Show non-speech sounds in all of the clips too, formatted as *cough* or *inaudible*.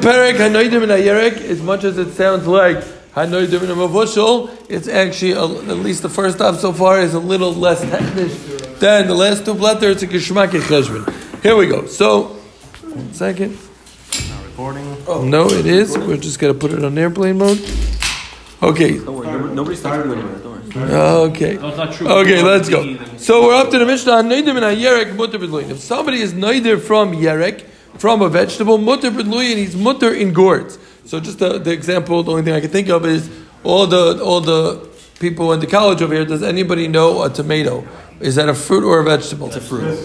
perek hanoidim and ayerek, as much as it sounds like hanoidim and mavushal, it's actually a, at least the first stop so far is a little less technical than the last two letters. It's a geshmak cheshbon. Here we go. So, one second. Not recording. Oh no, it is. We're just gonna put it on airplane mode. Okay. Don't worry, nobody- nobody's talking anywhere. Don't worry. Okay. No, not true. Okay, let's go. So we're up to the Mishnah. Noidim and Yerek mutter b'dluyin. If somebody is noidir from Yerek, from a vegetable, mutter b'dluyin, he's mutter in gourds. So just the, the example, the only thing I can think of is all the all the people in the college over here. Does anybody know a tomato? Is that a fruit or a vegetable? It's a fruit.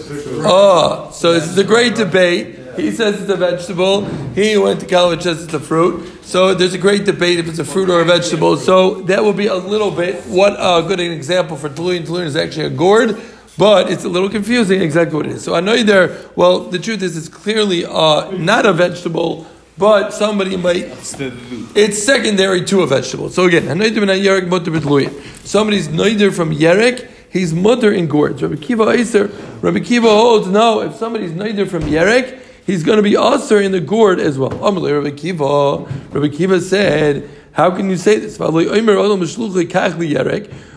Oh, so this is a great debate. He says it's a vegetable. He who went to college says it's a fruit. So there's a great debate if it's a fruit or a vegetable. So that will be a little bit what a good example for tluyin. Tluyin is actually a gourd, but it's a little confusing exactly what it is. So I know there. Well, the truth is, it's clearly uh, not a vegetable, but somebody might. It's secondary to a vegetable. So again, somebody's noider from yerek. He's mother in gourds. Rabbi Kiva Eiser, Rabbi Kiva holds no. If somebody's neither from Yerek, he's going to be also in the gourd as well. Amalei Rabbi Kiva. Rabbi Kiva said, "How can you say this?"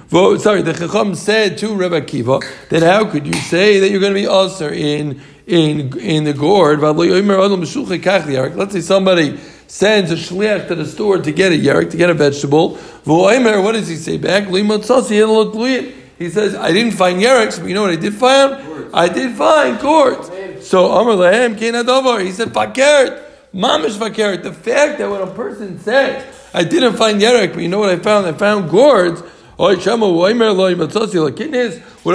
Sorry, the Chacham said to Rabbi Kiva that how could you say that you're going to be also in in in the gourd? Let's say somebody sends a shliach to the store to get a yerek, to get a vegetable. What does he say back? He says, I didn't find yereks, but you know what I did find? I did find gourds. So Amr Lahem he said, Fakert, Mamish Fakert. The fact that when a person says, I didn't find yerek, but you know what I found? I found gourds. Would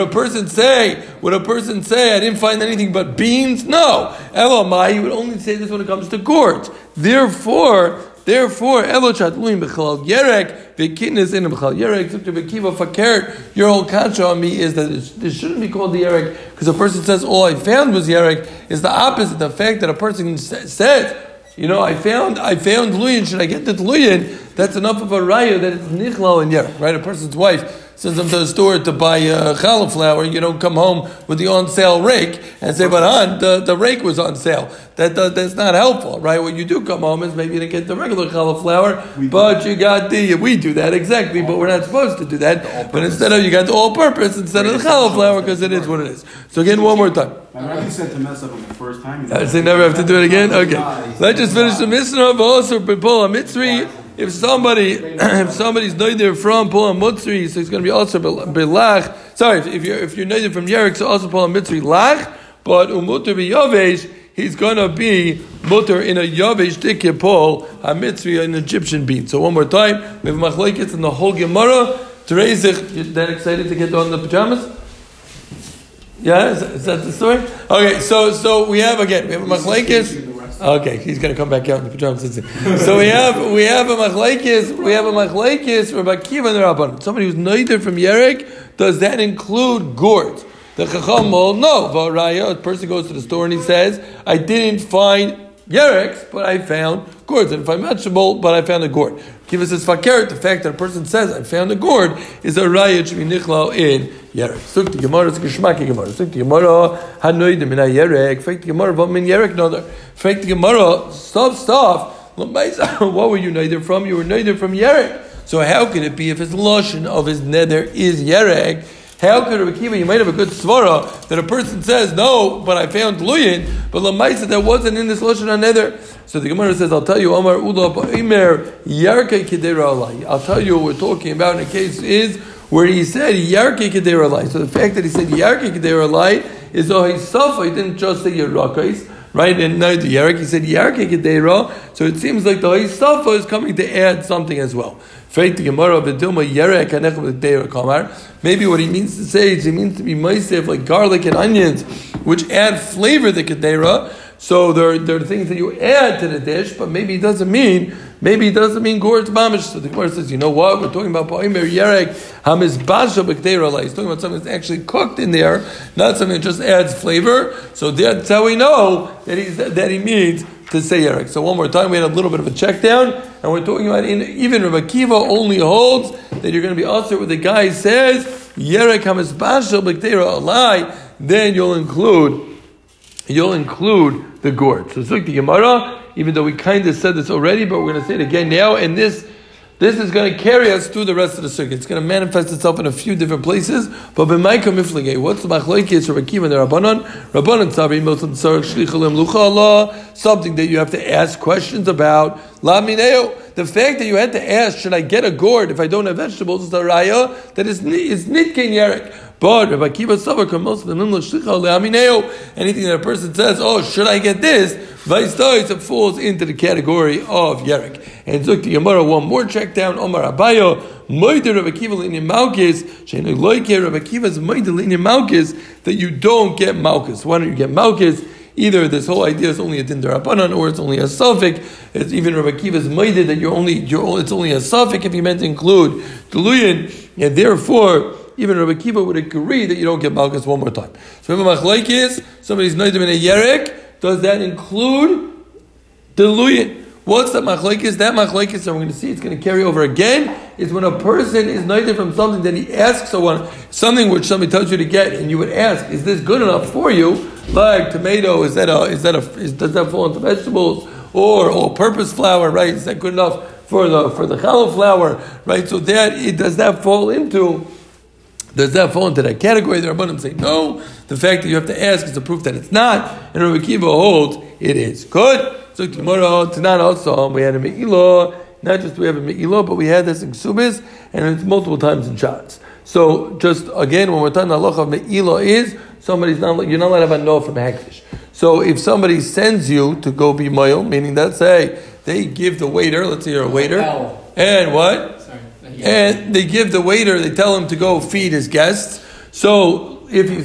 a person say, would a person say, I didn't find anything but beans? No. Elamai, he would only say this when it comes to gourds. Therefore, Therefore, Elochat Luim Bechal Yerek, Vekitnis in Bechal Yerek, Zukta Bekiva Fakert, your whole kasha on me is that this shouldn't be called the Yerek, because a person says, all I found was Yerek, is the opposite. The fact that a person says, you know, I found I found Luyin, should I get the Luyin? That's enough of a raya that it's Nichlal and Yerek, right? A person's wife sends them to the store to buy uh, cauliflower, you don't come home with the on sale rake and say, but hon, the, the rake was on sale. That, that That's not helpful, right? What you do come home is maybe you didn't get the regular cauliflower, but you got the, we do that exactly, but we're not supposed to do that. But instead of, you got the all purpose instead of the cauliflower because it is what it is. So again, one more time. Rabbi said to mess up on the first time. I say never have to do it again? Okay. Let's just finish the Mishnah, but also Pipol Mitzri. If somebody, *clears throat* if somebody's neither from Pulam Mutzri, so it's going to be also Belach. Sorry, if, you're if you're neither from Yerek, so also Pulam Mitzri Lach. But Umutter Yavesh, he's going to be mutter in a Yavesh Dikya Pol Hamitzri, an Egyptian bean. So one more time, we have Machlekes in the whole Gemara. Terezich, you that excited to get on the pajamas? Yeah, is, is that the story? Okay, so so we have again we have a machlekes. Okay, he's going to come back out in the pajamas. So we have we have a machlekes. We have a machlekes. Rabbi Kiva and Rabban. Somebody who's neither from Yerek. Does that include gourds? The Chacham will no. Varaya, a person goes to the store and he says, "I didn't find Yereks, but I found gourds. I didn't find vegetable, but I found a gourd." Kiva says, "Fakert." The fact that a person says, "I found a gourd," is a raya to be nichlal in Yerek. Suk the Gemara, it's Geshmaki Gemara. Suk the Gemara, Hanoidim in a Yerek. Fake the Gemara, what min Yerek another. Fake the Gemara, stop, stop. *laughs* What were you neither from? You were neither from Yerek. So how can it be if his lotion of his nether is Yerek? You might have a good svara that a person says, no, but I found Luyin, but Lamaisa that wasn't in this Lashon HaNeder. So the Gemara says, I'll tell you, Omar Ula Imer Yarke Kedera. I'll tell you what we're talking about in a case is where he said Yarke Kedera. So the fact that he said Yarke Kedera is he suffer, he didn't just say Yerakais. Right, and now the Yerek, he said Yarke Kedera, so it seems like the Hisafa is coming to add something as well. Yerek. Maybe what he means to say is he means to be maisiv like garlic and onions, which add flavor to kedera. So there, there are things that you add to the dish, but maybe it doesn't mean maybe it doesn't mean gourds mamish. So the Gemara says, you know what? We're talking about pa'imer yerek hamiz basha b'kedera. He's talking about something that's actually cooked in there, not something that just adds flavor. So that's how we know that he's that he means to say Yerek. So one more time, we had a little bit of a check down, and we're talking about in, even Rabbi Kiva only holds that you're going to be also where the guy says Yerek b'ktera alai, then you'll include you'll include the gourd. So like the Gemara. even though we kind of said this already, but we're going to say it again now. And this this is going to carry us through the rest of the circuit. It's going to manifest itself in a few different places. But b'maika miflige, what's the machlokes Rabbi Akiva the Rabbanon? Rabbanon tzari milton tzarek shlichalim lucha Allah, something that you have to ask questions about. La mineo. The fact that you had to ask, should I get a gourd if I don't have vegetables, is a raya that is is nitken yerek. But Rabbi Akiva Savar Kamos anything that a person says, oh, should I get this? It falls into the category of Yerek. And Zuk the Yamara, one more check down, Omar Abayo, Moide Rabbi Akiva Linya Malkis, Shane Loike Rabbi Akiva's Moide Linya Malkis, that you don't get Malkis. Why don't you get Malkis? Either this whole idea is only a din derabanan, or it's only a suffix. It's even Rabbi Akiva's moided that you're only you're, it's only a suffix if you meant to include deluyan, and therefore even Rabbi Kiva would agree that you don't get Malchus one more time. So if a is somebody's noidim in a yerek, does that include deluyan? What's that machlekes? That machlekes, and we're going to see it's going to carry over again, is when a person is noited from something that he asks someone, something which somebody tells you to get, and you would ask, is this good enough for you? Like tomato, is that a, is that a, is, does that fall into vegetables? Or all-purpose flour, right? Is that good enough for the, for the cauliflower, right? So that, it, does that fall into does that fall into that category? The Rabbanim say no. The fact that you have to ask is a proof that it's not. And Rabbi Kiva holds it is. Good. So tomorrow, tonight also, we had a Me'ilah. Not just we have a Me'ilah, but we had this in Ksubis, and it's multiple times in shots. So just again, when we're talking the halacha of Me'ilah is, somebody's not, you're not allowed to have a no from Hagdish. So if somebody sends you to go be Moil, meaning that say, they give the waiter, let's say you're a waiter, and what? and they give the waiter, they tell him to go feed his guests. So if he,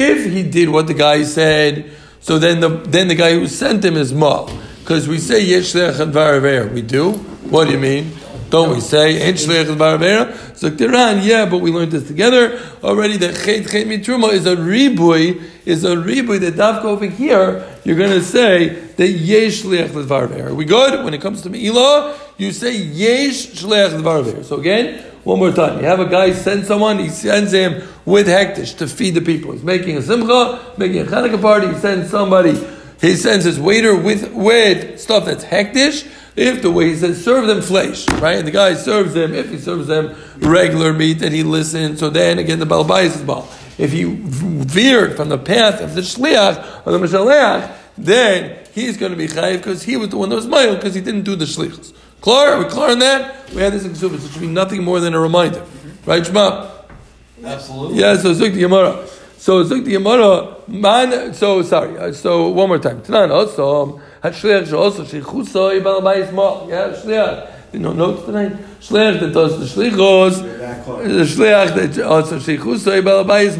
if he did what the guy said, so then the then the guy who sent him is ma. Because we say yesh We do. What do you mean? Don't we say ain't shleich baraver? Zaktiran, yeah, but we learned this together already. That chet chet mitruma is a ribui, is a ribui. That dafka over here, you're going to say that yesh shleich baraver. Are we good? When it comes to me'ilah, you say yesh shleich baraver. So again, one more time. You have a guy send someone, he sends him with hektish to feed the people. He's making a simcha, making a Hanukkah party. He sends somebody. He sends his waiter with with stuff that's hektish if the way he says serve them flesh, right? And the guy serves them, if he serves them regular meat, then he listens. So then again, the balbayis is bal. If he veered from the path of the shliach or the mishaleach, then he's going to be chayiv because he was the one that was mile because he didn't do the shlichus. Clear? Are we clear on that? We had this in Ksubas. It should be nothing more than a reminder. Right, Shema? Absolutely. Yeah, so Zuk the Gemara. So Zuk the Gemara, man, so sorry, uh, so one more time. Tanan also, um, Hashliach also Shechuso Ibal Bayis Yeah, Shleach. You know, notes tonight. Shleach that does the Shlichos. The Shleach that also Shechuso Ibal Bayis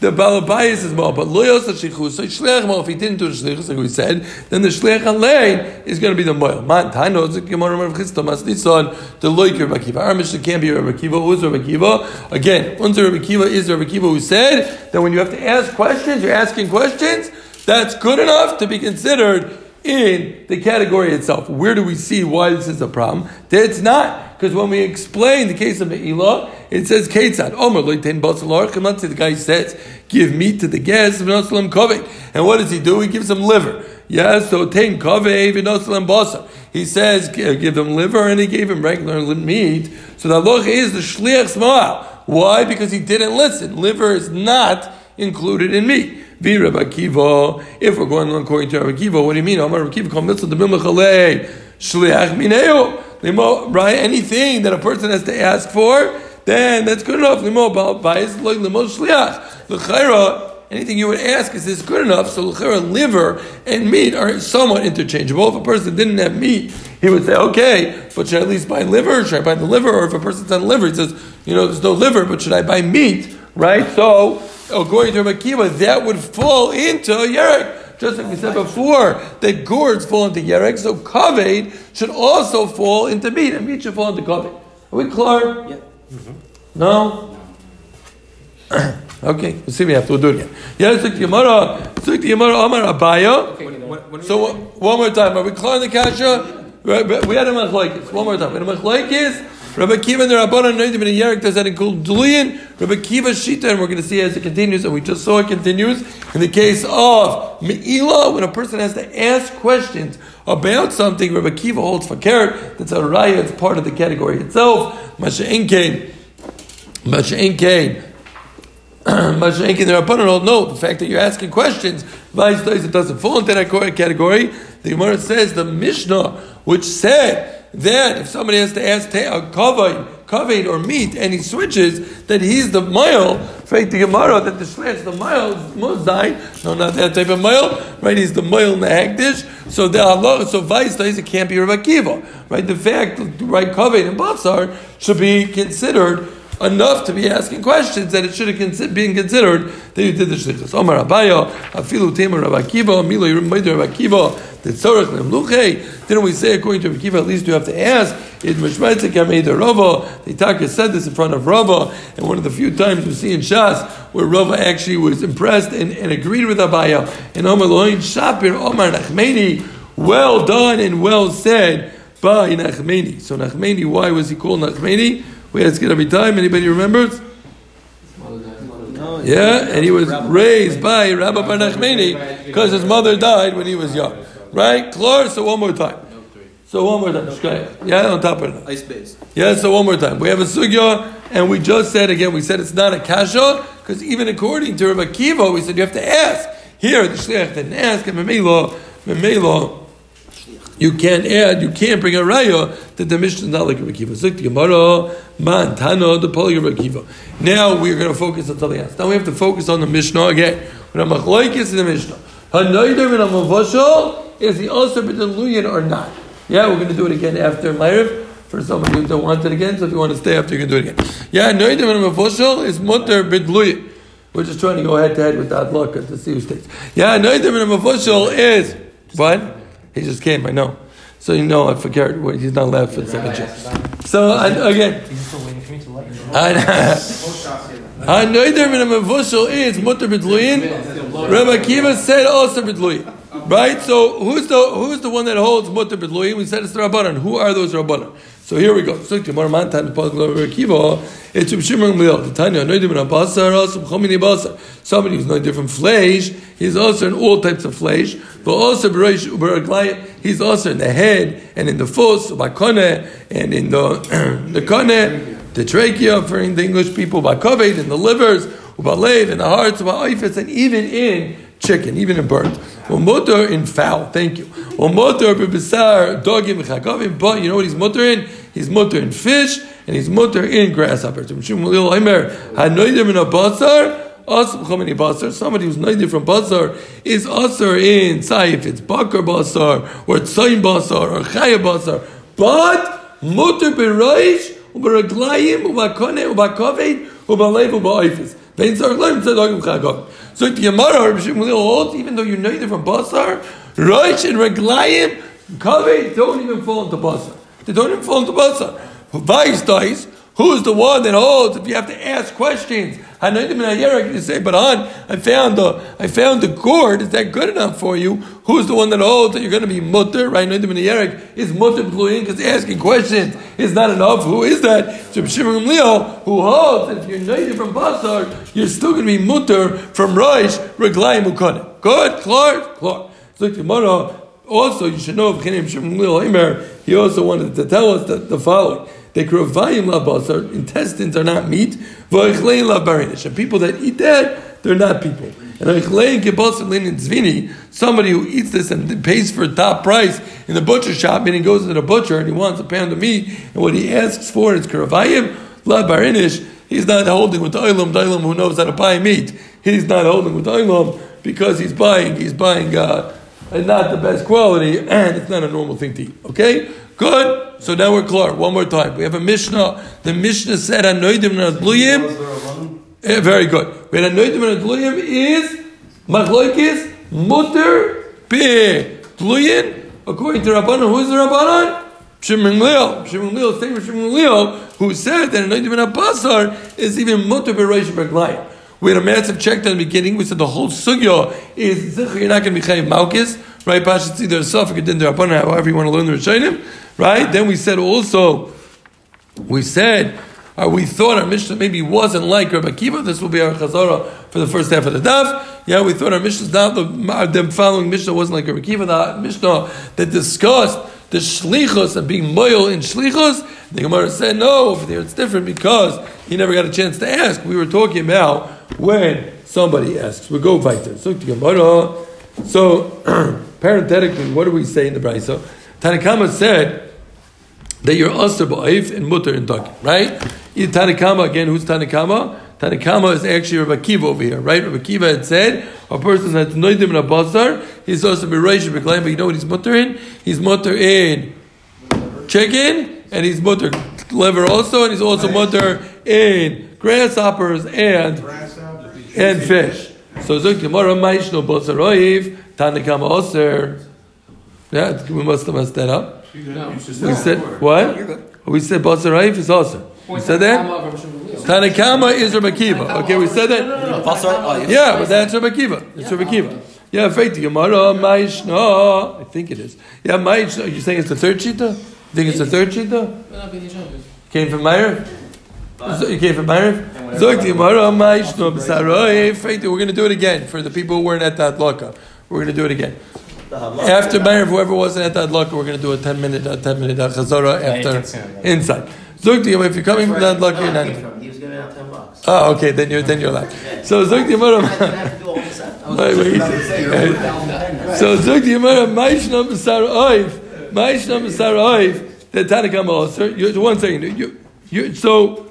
the balabayis is more. but loyos the shlichuso, shliach moal. If he didn't do the shlichus, like we said, then the shliach alein is going to be the moal. Man, tano, the gemara of chisto mas nitzon, the loiker Rabbi Kiva. Our Mishnah can't be Rabbi Kiva. Who's Rabbi Kiva? Again, unser Rabbi Kiva is Rabbi Kiva who said that when you have to ask questions, you're asking questions, that's good enough to be considered in the category itself. Where do we see why this is a problem? It's not. Because when we explain the case of Me'ilah, it says Ketzad. Omer loitin basalar. Come on to the guy says, give meat to the guests, v'noslam kovek. And what does he do? He gives them liver. Yes, so tain kovek, v'noslam basar. He says, give them liver, and he gave him regular meat. So the loch is the shliach sma'al. Why? Because he didn't listen. Liver is not included in Akiva. If we're going according to Rabbi Akiva, what do you mean? Amar Rabbi Akiva, mitzvah the shliach mineo. Right? Anything that a person has to ask for, then that's good enough. Limo ba'is limo shliach. L'chayra. Anything you would ask is this good enough? So liver and meat are somewhat interchangeable. If a person didn't have meat, he would say, okay, but should I at least buy liver? Should I buy the liver? Or if a person's on liver, he says, you know, there's no liver, but should I buy meat? Right? So according to Makiva, that would fall into Yerek. Just like we said before, that gourds fall into Yerek, so Kaved should also fall into meat, and meat should fall into Kaved. Are we clear? Yeah. Mm-hmm. No? *clears throat* okay, we'll see. We have to do it again. Yeah, it's like the Gemara. It's like the Gemara Amar Abaya. So one more time, are we clear in the kasha? We had a machlokes. One more time. We In a machlokes, Rabbi Kiva and the Rabbanan Noidim in a Yerek, does that include Dluyin? Rabbi Kiva Shita, and we're going to see as it continues, and we just saw it continues. In the case of Me'ilah, when a person has to ask questions about something, Rabbi Kiva holds for carrot. That's a raya. It's part of the category itself. Masha Enkein. Masha Enkein. *clears throat* Masha Enkein. The Rabbanon hold no. The fact that you're asking questions, Vice says it doesn't fall into that category. The Gemara says the Mishnah, which said that if somebody has to ask a uh, kavod, kavod or meat, and he switches, that he's the mile. Faith the Gemara that the shleach the mile mozai. No, not that type of mile. Right? He's the mile in the hagdish. So the Allah, so vice it can't be Rav Akiva. Right? The fact, right, kavod and basar should be considered enough to be asking questions that it should have been considered that you did the shlichus. Omar Abaya, Afilu Tamer Rav Akiva, Milo Yirim Rav Akiva, the Tzorach Lemluche. Didn't we say according to Rav Akiva, at least you have to ask, it Mishmaitzik Yamei Rava, the Taka said this in front of Rava, and one of the few times we see in Shas where Rava actually was impressed and, and agreed with Abaya, and Omar Loin Shapir, Omar Nachmeni, well done and well said by Nachmeni. So Nachmeni, why was he called Nachmeni? We ask it every time. Anybody remembers? Yeah, and he was raised by Rabbah Bar Nachmani because his mother died when he was young. Right? Close. So one more time. So one more time. Yeah, on top of it. Ice base. Yeah, so one more time. We have a sugya, and we just said again, we said it's not a kasha, because even according to Rabbi Kiva, we said you have to ask. Here, the shliach didn't ask, and Memelo, Memelo, you can't add, you can't bring a raya that the Mishnah is not like Rabbi Kiva. So the Gemara, man, tano, the poly Rabbi Kiva. Now we're going to focus on something else. Now we have to focus on the Mishnah again. When I'm in the Mishnah. Hanoider min amavashal, is he also b'deluyin or not? Yeah, we're going to do it again after Ma'ariv. For somebody who don't want it again, so if you want to stay after, you can do it again. Yeah, hanoider min amavashal is mutter b'deluyin. We're just trying to go head to head with that luck to see who stays. Yeah, hanoider min amavashal is, what? He just came, I know. So you know, I forget, what he's not left for the chance. So, I, again. He's still waiting for me to let you know. *laughs* Hanoider min a is mutter b'tluyin. Rabbi Akiva said also b'tluyin. Right? So who's the who's the one that holds mutter b'tluyin? We said it's the Rabbanan. Who are those Rabbanan? So here we go. Somebody who's no different flesh. He's also in all types of flesh. But also He's also in the head and in the foot, bakone, and in the *clears throat* the kone, the trachea for the English people, bakovet, in the livers, ubalev, in the hearts, ubaifis, and even in chicken, even in bird. Umotor in fowl, thank you. Umotor bebisar dogim chagavim, but you know what he's mutter in? He's mutter in fish, and he's mutter in grasshoppers. Somebody who's neither from basar is asar in say if it's bakar basar or tzayin basar or chaya basar, but mutter bereish uberaglayim ubakone ubakaved ubalev ubaifis. Vein zarglayim tzadagim chagam. So the Gemara holds even though you're neither from basar, reish and raglayim kaved don't even fall into basar. They don't fall into basar. Vice dice. Who's the one that holds if you have to ask questions? i know You say, but on, I found the I found the gourd. Is that good enough for you? Who's the one that holds that you're going to be mutter? Right? Is mutter because asking questions is not enough. Who is that? Shimon Leo, who holds that if you're native from Basar, you're still going to be mutter from Rosh Reglayim Ukane. Good, Clark, Clark. So tomorrow, also you should know of He also wanted to tell us that the following. They intestines are not meat. And people that eat that, they're not people. And zvini, somebody who eats this and pays for a top price in the butcher shop, meaning goes to the butcher and he wants a pound of meat, and what he asks for is krovayim labarinish. He's not holding with the oilam, the who knows how to buy meat. He's not holding with the because he's buying, he's buying, uh, not the best quality, *clears throat* and it's not a normal thing to eat. Okay? Good. So now we're clear. One more time. We have a Mishnah. The Mishnah said Anoidim Nadluyim. Yeah, eh, very good. We had Anoidim Nadluyim is Machloikis Mutter Pe Dluyin. According to Rabbanan, who is the Rabbanan? Shimon Leo. Shimon Leo, same Shimon Leo, who said that Anoidim Basar is even Mutter Bereish Berglayim. We had a massive check in the beginning. We said the whole sugya is you're not going to be chayiv malchus, right? Pashat either a suffix or din however you want to learn the Rishonim. Right? Then we said also, we said, uh, we thought our Mishnah maybe wasn't like Rabbi Akiva. This will be our Chazara for the first half of the daf. Yeah, we thought our Mishnah's not the them following Mishnah wasn't like a Rekiva, the Mishnah that discussed the shlichus and being moil in shlichus. The Gemara said no, over there it's different because he never got a chance to ask. We were talking about when somebody asks. We go weiter. So. So *clears throat* parenthetically, what do we say in the Brisa? Tanakama said that you're usher ba'if and mutter in dagi, right? Tanakama again. Who's Tanakama? Tanakama is actually Rabbi Kiva over here, right? Rabbi Kiva had said a person that's noidim in a bazar, he's also be reish but you know what he's mutter in? He's mutter in chicken, and he's mutter liver also, and he's also mutter in grasshoppers and and fish. So Zuk Gemara Maishno Bosaroiv Tanakama Oser. Yeah, we must have messed that up. No. We said what? We said Bosaroiv is Oser. We said that. Tanakama is Rabbi Kiva. Okay, we said that. Yeah, but that's Rabbi Kiva. It's Rabbi Kiva. Yeah, faith Gemara Maishno. I think it is. Yeah, Maishno. You saying it's the third shita? You think it's the third shita? Came from Meir. You came from Meir. Zog Gemara Maishno B'Saroi. We're going to do it again for the people who weren't at that locker. We're going to do it again. After Meir, whoever wasn't at that locker, we're going to do a ten minute, a ten minute chazara after inside. Zog if you're coming from that locker, you're not. He was giving out ten bucks. Oh, okay, then you're then you're allowed. So Zog Gemara. Wait, wait. So Zog Gemara Maishno B'Saroi. Maishno B'Saroi. The Tanakama also. You, one second. You, you, so,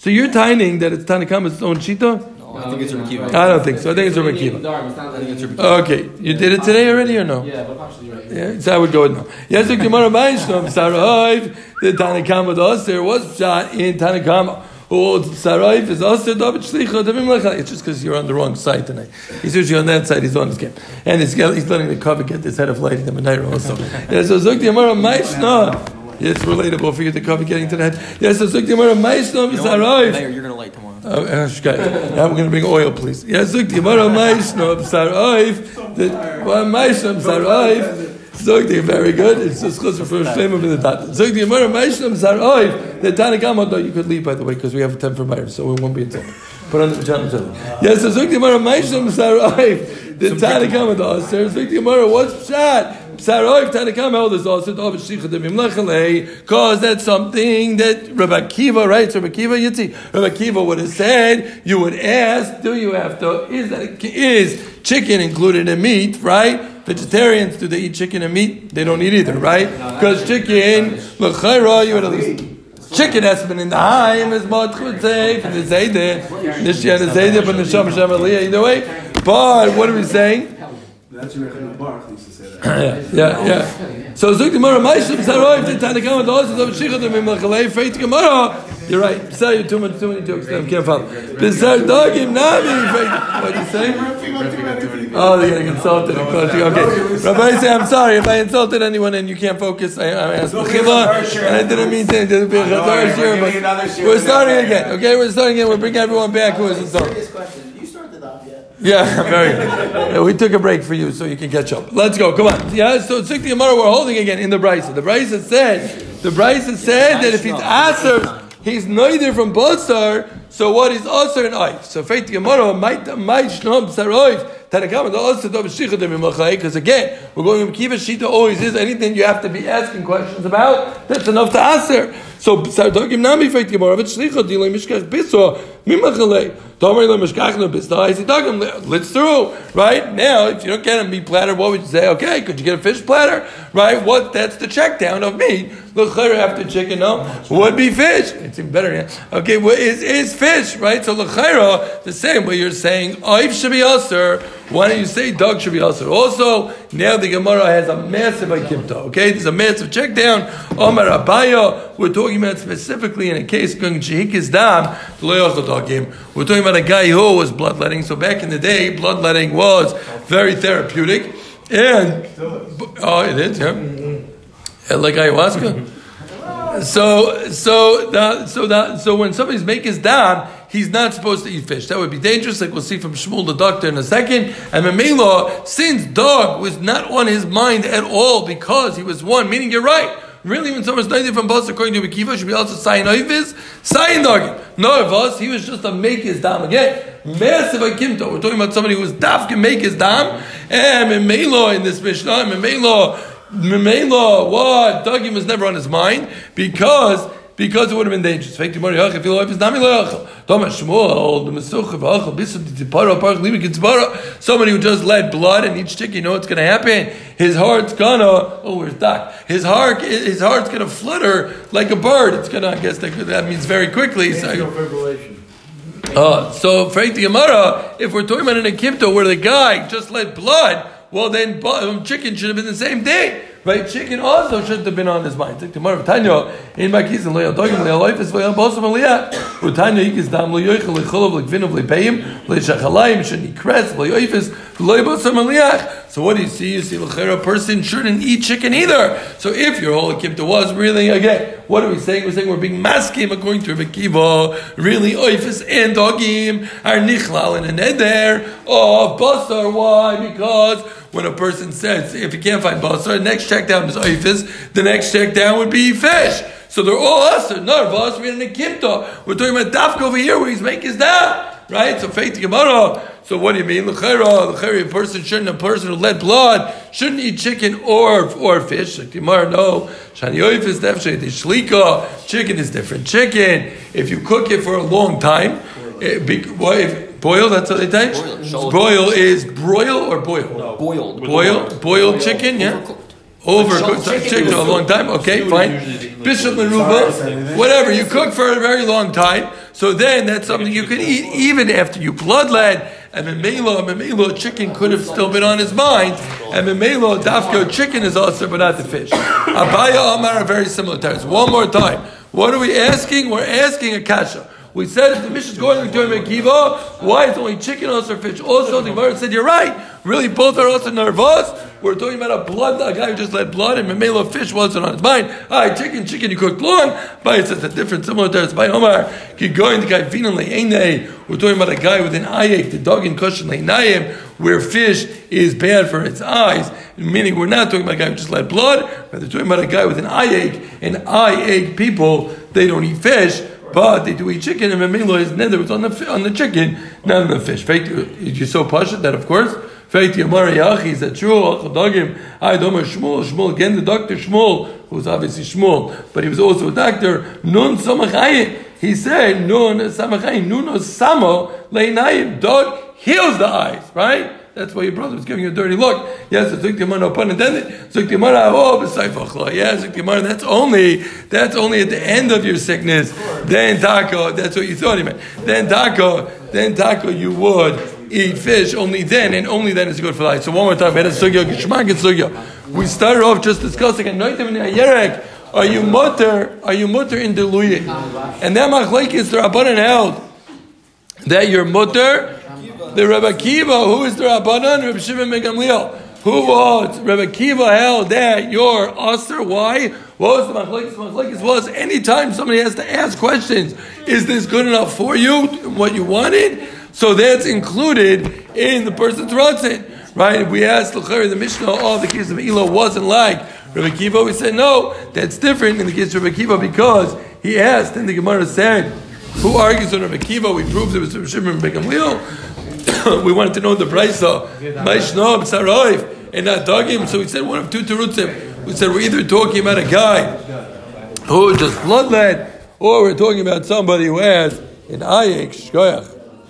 so you're tining that it's Tanakama's own shita? I think it's Rabbi Kiva. I don't think so. I think it's Rabbi Kiva. I think it's Rabbi Kiva. Okay, you did it today already or no? Yeah, but actually, right. Yeah, so I would go with no. Yes, the Gemara Maishnom Saraiv, the Tanakama does. There was shot in Tanakama. Oh, Saraiv is also David Shlicha. It's just because you're on the wrong side tonight. He's usually on that side. He's on his game, and he's, he's letting the cover get this head of light in the Menaira also. *laughs* Yeah, so Zuk the Gemara Maishnom. It's relatable for you to cover getting to that. Yes, so Zuk the Gemara Maishnom Saraiv. Mayor, you're gonna light tomorrow. Oh, uh, okay. Now we're going to bring oil, please. Yes, look, Gemara Maishno B'Sarayv. Well, Maishno B'Sarayv. Zog the very good. It's just chus for shame of the dot. Zog the Gemara Maishno B'Sarayv. The Tanakama, though, you could leave, by the way, because we have a 10 for Meir, so we won't be in 10. Put on the pajama. Yes, so Zog the Gemara Maishno B'Sarayv. The Tanakama, though, Zog the Gemara, what's shot? Saroiv Tanakam held is also David Shicha Demim because that's something that Rabbi Kiva, writes. Rabbi Kiva Yitzi, Rabbi Kiva would have said, you would ask, do you have to, is that, is chicken included in meat, right? Vegetarians, do they eat chicken and meat? They don't eat either, right? Because chicken, l'chayra, you would at least Chicken has been in the Haim is much would say from the Zayde, Nishya the Zayde from the Sham Sham either way. But what are we saying? That's your Rechon Baruch used to say that. *coughs* yeah, yeah, yeah. So Zuk Gemara, Maishim Saroiv, the Tanakama, the Osis of Shicha, the Mimachalei, Faith Gemara. You're right. Say you too much, too many jokes. I can't follow. Bizar Dogim Nami. What do you say? Oh, they're getting insulted. Okay, Rabbi, say I'm sorry if I insulted anyone and you can't focus. I, I asked Mechila, and I didn't mean to. Didn't be a Chazar Shir, but we're starting again. Okay, we're starting again. We're bringing everyone back who was insulted. Serious question. You started off yet? Yeah, very. Yeah, we took a break for you so you can catch up. Let's go. Come on. Yeah, so the Amara we're holding again in the Brisa. The Brisa said, the Brisa said that if he's aser, he's neither from Basar, so what is aser and Oif? So the Gemara might might shnom saroif. Tanakama the also dov shicha de because again we're going to keep a shita always is anything you have to be asking questions about that's enough to answer. So Sardogim Nami the Gemara but shlicha dilay mishkach biso mimachalei. Let's through. Right? Now, if you don't get a meat platter, what would you say? Okay, could you get a fish platter? Right? What that's the check down of meat. Look after chicken, no? Would be fish. It's even better, yeah. Okay, well, is, is fish, right? So l'chaira, the same way you're saying, oif should be usher, why don't you say dog should be usher? Also, now the Gemara has a massive akimta, okay? There's a massive check down. Omar Abaya, we're talking about specifically in a case going Jehikis Dam, we're talking about a guy who was bloodletting. So back in the day, bloodletting was very therapeutic. And, oh, it is, yeah. Like ayahuasca. So, so, that, so that, so when somebody's make his dam, he's not supposed to eat fish. That would be dangerous, like we'll see from Shmuel the doctor in a second. And Memela, since dog was not on his mind at all because he was one, meaning you're right. Really, when someone's noided from Basar, according to Akiva, should be also Sayin Oivis, Sayin Dogim. No, of us, he was just a make his dam again. Massive Akimto. We're talking about somebody who was daf can make his dam. And Memelo in this Mishnah, Memelo, Memelo, what? Dogim was never on his mind because because it would have been dangerous. Fake if you if it's nami loyachel. Thomas Shmuel, the Mesuch of Achel, Bisum Tipara, Park Libi Kitzbara. Somebody who just let blood and each chick, you know what's going to happen. His heart's gonna. Oh, where's Doc? His heart, his heart's gonna flutter like a bird. It's gonna. I guess that, that means very quickly. So, uh, so for the Gemara, if we're talking about an Ekipto where the guy just let blood, well then um, chicken should have been the same day. Right? Chicken also shouldn't have been on his mind. Take tomorrow. Tanya, in my keys and loyal dogim, loyal life is loyal bosom aliyah. Utanya ikis dam loyoichel lecholav lekvinav lepeim, leishachalayim, sheni kres, loyoifis, loyal bosom aliyah. So what do you see? You see, l'chera, a person shouldn't eat chicken either. So if your whole Ekipto was really, again, what are we saying? We're saying we're being maskim according to Kiva. Really, oifis and dogim are nichlal in an eder of basar. Why? Because when a person says, if you can't find basar, the next check down is oifis, the next check down would be fish. So they're all us. Us. We're in a kimta. We're talking about dafka over here where he's making his down. Right? So faith Gemara. So what do you mean? L'chera, l'chera, a person shouldn't, a person who let blood shouldn't eat chicken or or fish. Like Gemara, no. Shani oifis nefshe shlika. Chicken is different. Chicken, if you cook it for a long time, it well, if, boil, that's what they take? Broil, shallow. Broil is broil or boil? Boiled. Boil, boiled chicken, yeah? Overcooked. Overcooked Chicken chicken a long time. Okay, fine. Bishop and Meruba, whatever you cook for a very long time. So then that's something you can eat even after you bloodlet. And memelo, memelo, chicken could have still been on his mind. And memelo, dafko, chicken is also, but not the fish. Abaya Amar are very similar terms. One more time. What are we asking? We're asking a kasha. We said if the mission is going to a Kiva, why is only chicken also fish? Also, the Gemara said you're right. Really, both are also nervous. We're talking about a blood, a guy who just let blood, and Mamela fish wasn't on his mind. All right, chicken, chicken, you cooked long. But it's a different, similar to by Omar. Keep going, the guy Le'ene. We're talking about a guy with an ayek, the dog in Koshin Le'nayim, where fish is bad for its eyes. Meaning, we're not talking about a guy who just let blood, but they're talking about a guy with an eye ache, and eye ache people, they don't eat fish. But they do eat chicken, and Mamela is nether was on the on the chicken, not on the fish. Fake, you so it that of course. Fake Yamari Yachi is that true? Chadagim, I don't Domer Shmuel, Shmuel again, the doctor Shmuel, who's obviously Shmuel, but he was also a doctor. Nun Samachayim. He said, Nun Samachayim, Nun Samo Leinayim. Dog heals the eyes, right? That's why your brother was giving you a dirty look. Yes, it's Zuktimar, no pun intended. Zuktimar, ah, oh, b'saifachla. Oh, yes, Zuktimar, that's only, that's only at the end of your sickness. Then taco, that's what you thought he meant. Then taco, then taco, you would eat fish only then, and only then is good for life. So one more time. We started off just discussing a noitim in ayerek. Are you mutter? Are you mutter in deluye? And that machlek is the rabbanon held that your mutter, the Rebbe Kiva, who is the rabbanon, Rebbe Shimon ben Gamliel, who was Rebbe Kiva held that your aser. Why? What was the machlekes? Machlekes was anytime somebody has to ask questions, is this good enough for you? What you wanted? So that's included in the person's ratzin, right? If we asked L'chari, the Mishnah, all the case of Elo wasn't like Rebbe Kiva, we said no, that's different in the case of Rebbe Kiva because he asked, and the Gemara said, who argues on Rebbe Kiva? We proved it was Shimon ben Gamliel. *coughs* we wanted to know the price of Maishnob, Saroif, and not Dogim. So we said one of two Terutzim. We said we're either talking about a guy who just bloodlet, or we're talking about somebody who has an Ayek Shkoyach.